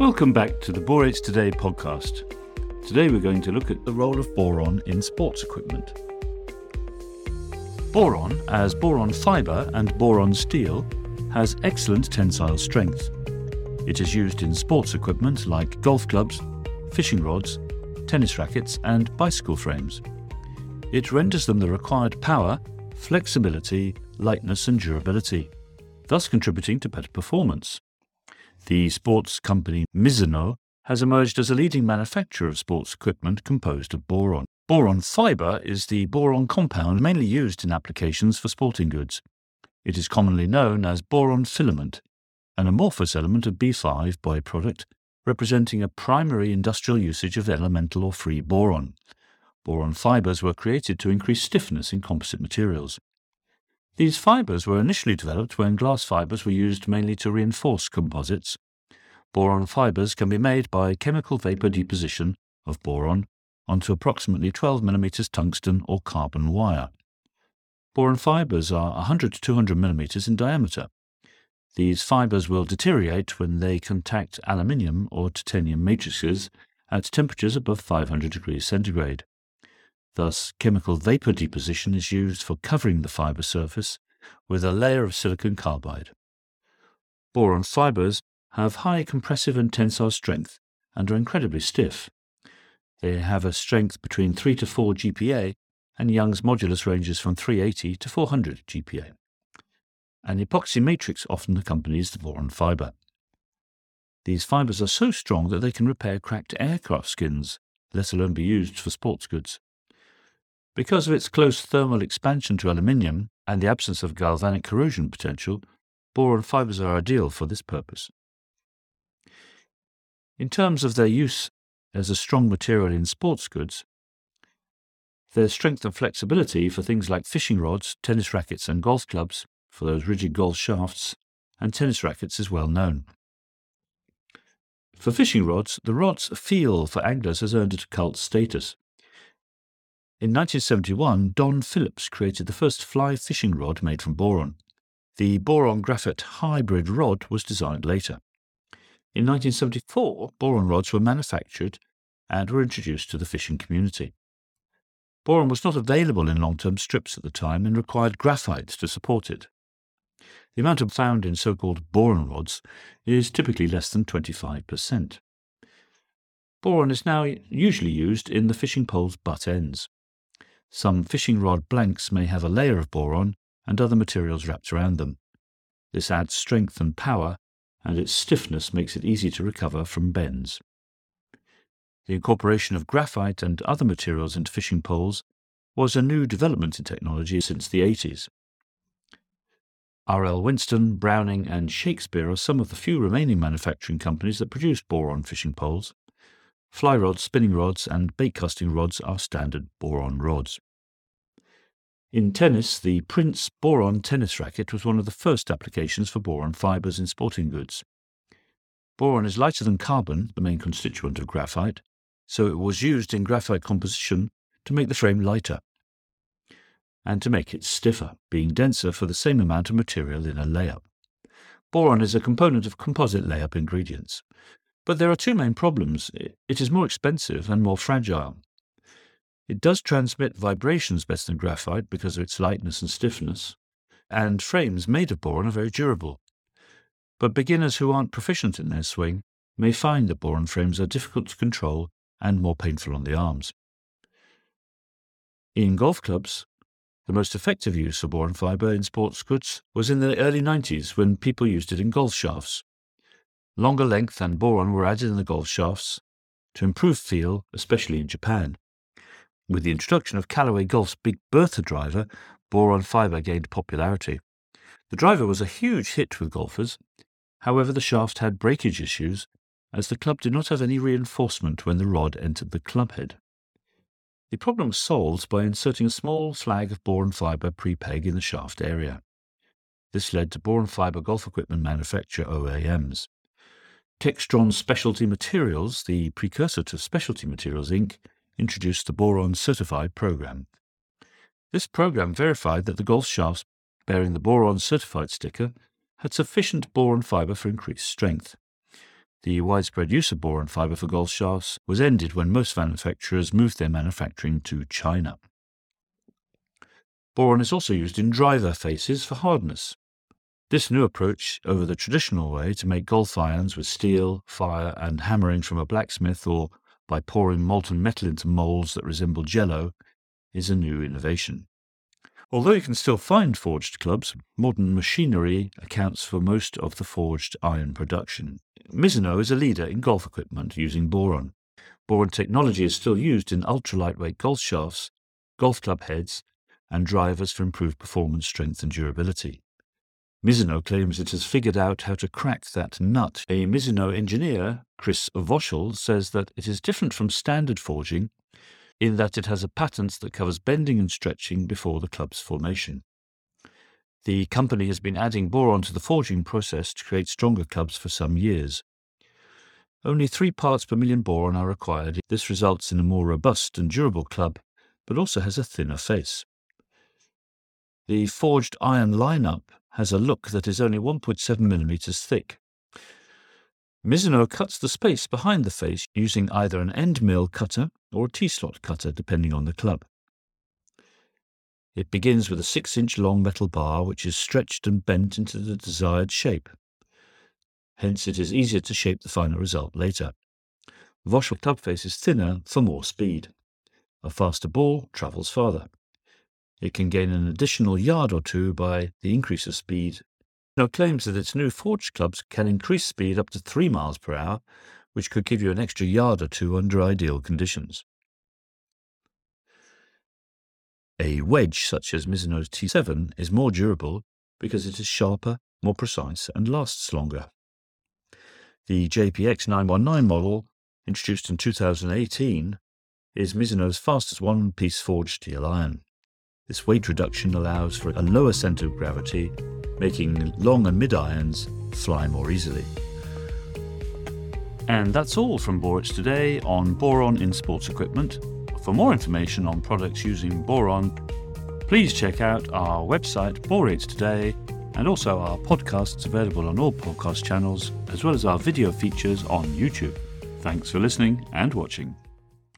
Welcome back to the Borates Today podcast. Today we're going to look at the role of boron in sports equipment. Boron, as boron fibre and boron steel, has excellent tensile strength. It is used in sports equipment like golf clubs, fishing rods, tennis rackets, and bicycle frames. It renders them the required power, flexibility, lightness, and durability, thus contributing to better performance. The sports company Mizuno has emerged as a leading manufacturer of sports equipment composed of boron. Boron fibre is the boron compound mainly used in applications for sporting goods. It is commonly known as boron filament, an amorphous element of B5 byproduct representing a primary industrial usage of elemental or free boron. Boron fibres were created to increase stiffness in composite materials. These fibres were initially developed when glass fibres were used mainly to reinforce composites. Boron fibres can be made by chemical vapor deposition of boron onto approximately 12 mm tungsten or carbon wire. Boron fibres are 100 to 200 mm in diameter. These fibres will deteriorate when they contact aluminium or titanium matrices at temperatures above 500 degrees centigrade. Thus, chemical vapor deposition is used for covering the fiber surface with a layer of silicon carbide. Boron fibers have high compressive and tensile strength and are incredibly stiff. They have a strength between 3 to 4 GPa, and Young's modulus ranges from 380 to 400 GPa. An epoxy matrix often accompanies the boron fiber. These fibers are so strong that they can repair cracked aircraft skins, let alone be used for sports goods. Because of its close thermal expansion to aluminium and the absence of galvanic corrosion potential, boron fibers are ideal for this purpose. In terms of their use as a strong material in sports goods, their strength and flexibility for things like fishing rods, tennis rackets, and golf clubs, for those rigid golf shafts, and tennis rackets is well known. For fishing rods, the rod's feel for anglers has earned it a cult status. In 1971, Don Phillips created the first fly fishing rod made from boron. The boron graphite hybrid rod was designed later. In 1974, boron rods were manufactured and were introduced to the fishing community. Boron was not available in long term strips at the time and required graphite to support it. The amount found in so called boron rods is typically less than 25%. Boron is now usually used in the fishing pole's butt ends. Some fishing rod blanks may have a layer of boron and other materials wrapped around them. This adds strength and power, and its stiffness makes it easy to recover from bends. The incorporation of graphite and other materials into fishing poles was a new development in technology since the 80s. R.L. Winston, Browning, and Shakespeare are some of the few remaining manufacturing companies that produce boron fishing poles. Fly rods, spinning rods, and bait casting rods are standard boron rods. In tennis, the Prince Boron tennis racket was one of the first applications for boron fibres in sporting goods. Boron is lighter than carbon, the main constituent of graphite, so it was used in graphite composition to make the frame lighter and to make it stiffer, being denser for the same amount of material in a layup. Boron is a component of composite layup ingredients. But there are two main problems. It is more expensive and more fragile. It does transmit vibrations better than graphite because of its lightness and stiffness, and frames made of boron are very durable. But beginners who aren't proficient in their swing may find that boron frames are difficult to control and more painful on the arms. In golf clubs, the most effective use of boron fibre in sports goods was in the early 90s when people used it in golf shafts. Longer length and boron were added in the golf shafts to improve feel, especially in Japan. With the introduction of Callaway Golf's Big Bertha driver, boron fibre gained popularity. The driver was a huge hit with golfers. However, the shaft had breakage issues, as the club did not have any reinforcement when the rod entered the club head. The problem was solved by inserting a small flag of boron fibre pre-preg in the shaft area. This led to boron fibre golf equipment manufacturer OEMs. Textron Specialty Materials, the precursor to Specialty Materials Inc., introduced the Boron Certified program. This program verified that the golf shafts bearing the Boron Certified sticker had sufficient boron fiber for increased strength. The widespread use of boron fibre for golf shafts was ended when most manufacturers moved their manufacturing to China. Boron is also used in driver faces for hardness. This new approach over the traditional way to make golf irons with steel, fire, and hammering from a blacksmith or by pouring molten metal into molds that resemble jello is a new innovation. Although you can still find forged clubs, modern machinery accounts for most of the forged iron production. Mizuno is a leader in golf equipment using boron. Boron technology is still used in ultra lightweight golf shafts, golf club heads, and drivers for improved performance, strength, and durability. Mizuno claims it has figured out how to crack that nut. A Mizuno engineer, Chris Voshall, says that it is different from standard forging in that it has a patent that covers bending and stretching before the club's formation. The company has been adding boron to the forging process to create stronger clubs for some years. Only three parts per million boron are required. This results in a more robust and durable club, but also has a thinner face. The forged iron lineup has a look that is only 1.7 millimeters thick. Mizuno cuts the space behind the face using either an end mill cutter or a T-slot cutter depending on the club. It begins with a 6-inch long metal bar which is stretched and bent into the desired shape. Hence it is easier to shape the final result later. Voshall club face is thinner for more speed. A faster ball travels farther. It can gain an additional yard or two by the increase of speed now claims that its new forged clubs can increase speed up to 3 miles per hour, which could give you an extra yard or two under ideal conditions. A wedge such as Mizuno's T7 is more durable because it is sharper, more precise, and lasts longer. The JPX 919 model, introduced in 2018, is Mizuno's fastest one-piece forged steel iron. This weight reduction allows for a lower centre of gravity making long and mid irons fly more easily. And that's all from Borates Today on boron in sports equipment. For more information on products using boron, please check out our website, Borates Today, and also our podcasts available on all podcast channels, as well as our video features on YouTube. Thanks for listening and watching.